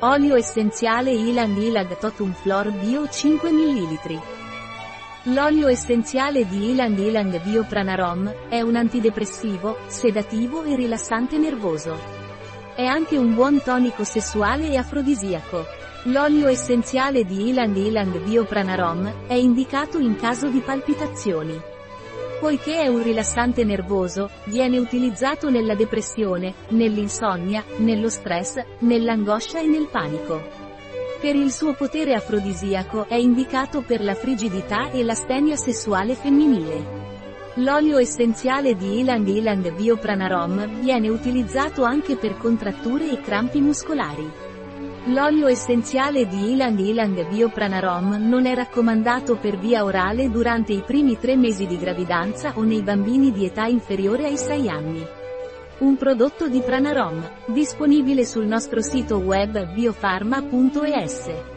Olio essenziale Ilang Ilang Totum Flor Bio 5 ml. L'olio essenziale di Ilang Ilang Bio Pranarom è un antidepressivo, sedativo e rilassante nervoso. È anche un buon tonico sessuale e afrodisiaco. L'olio essenziale di Ilang Ilang Bio Pranarom è indicato in caso di palpitazioni. Poiché è un rilassante nervoso, viene utilizzato nella depressione, nell'insonnia, nello stress, nell'angoscia e nel panico. Per il suo potere afrodisiaco è indicato per la frigidità e l'astenia sessuale femminile. L'olio essenziale di Ilang Ilang Biopranarom viene utilizzato anche per contratture e crampi muscolari. L'olio essenziale di Ilang Ilang Biopranarom non è raccomandato per via orale durante i primi tre mesi di gravidanza o nei bambini di età inferiore ai 6 anni. Un prodotto di Pranarom, disponibile sul nostro sito web biofarma.es.